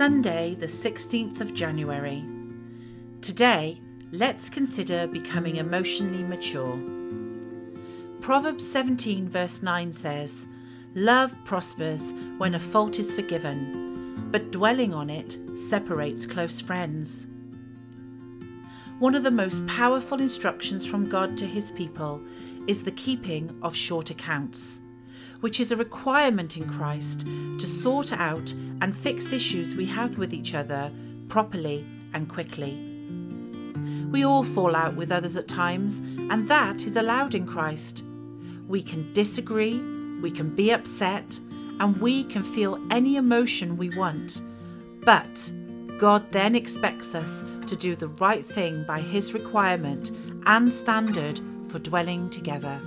Sunday, the 16th of January. Today, let's consider becoming emotionally mature. Proverbs 17, verse 9 says, Love prospers when a fault is forgiven, but dwelling on it separates close friends. One of the most powerful instructions from God to his people is the keeping of short accounts which is a requirement in Christ to sort out and fix issues we have with each other properly and quickly. We all fall out with others at times, and that is allowed in Christ. We can disagree, we can be upset, and we can feel any emotion we want. But God then expects us to do the right thing by His requirement and standard for dwelling together.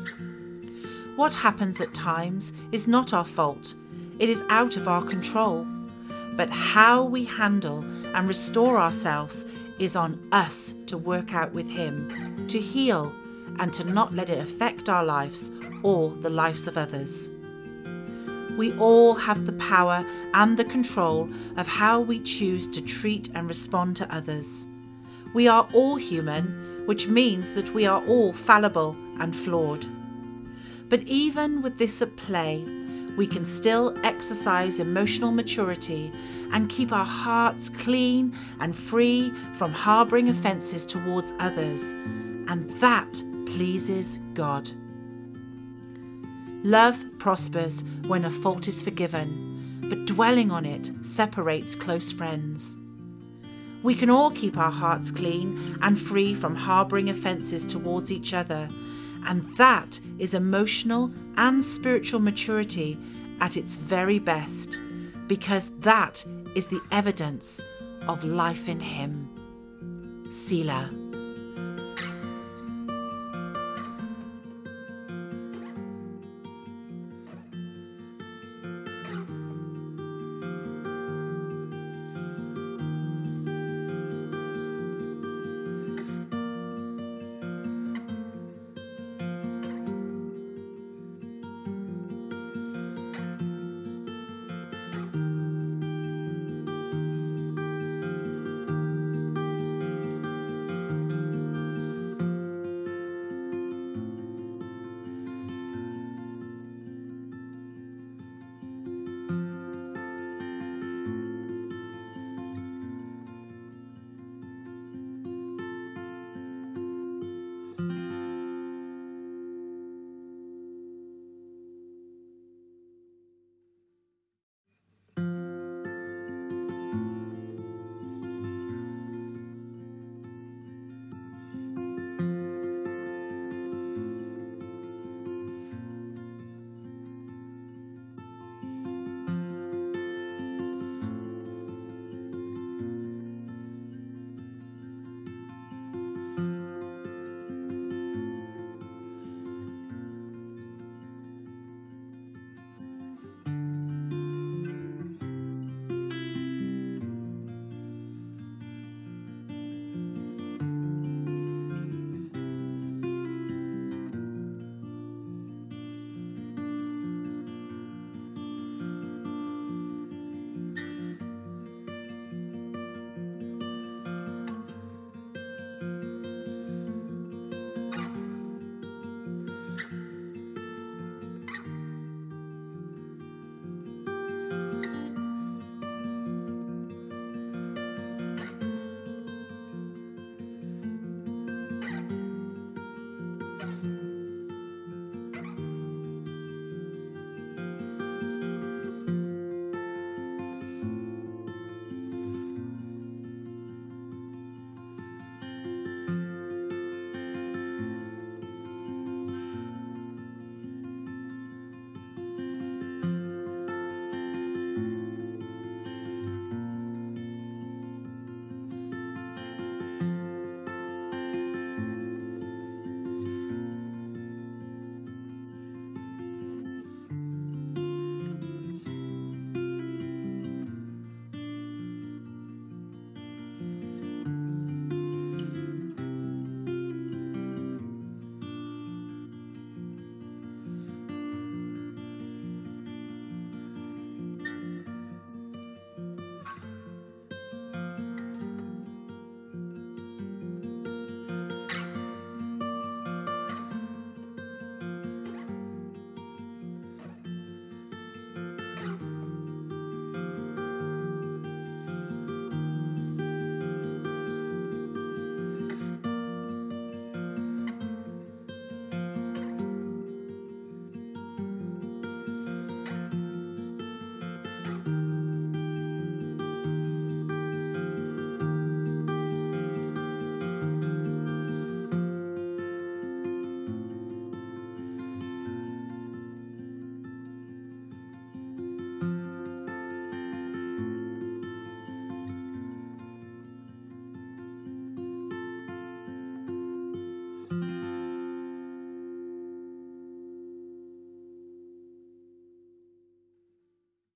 What happens at times is not our fault, it is out of our control. But how we handle and restore ourselves is on us to work out with Him, to heal, and to not let it affect our lives or the lives of others. We all have the power and the control of how we choose to treat and respond to others. We are all human, which means that we are all fallible and flawed. But even with this at play, we can still exercise emotional maturity and keep our hearts clean and free from harbouring offences towards others, and that pleases God. Love prospers when a fault is forgiven, but dwelling on it separates close friends. We can all keep our hearts clean and free from harbouring offences towards each other and that is emotional and spiritual maturity at its very best, because that is the evidence of life in Him. Selah.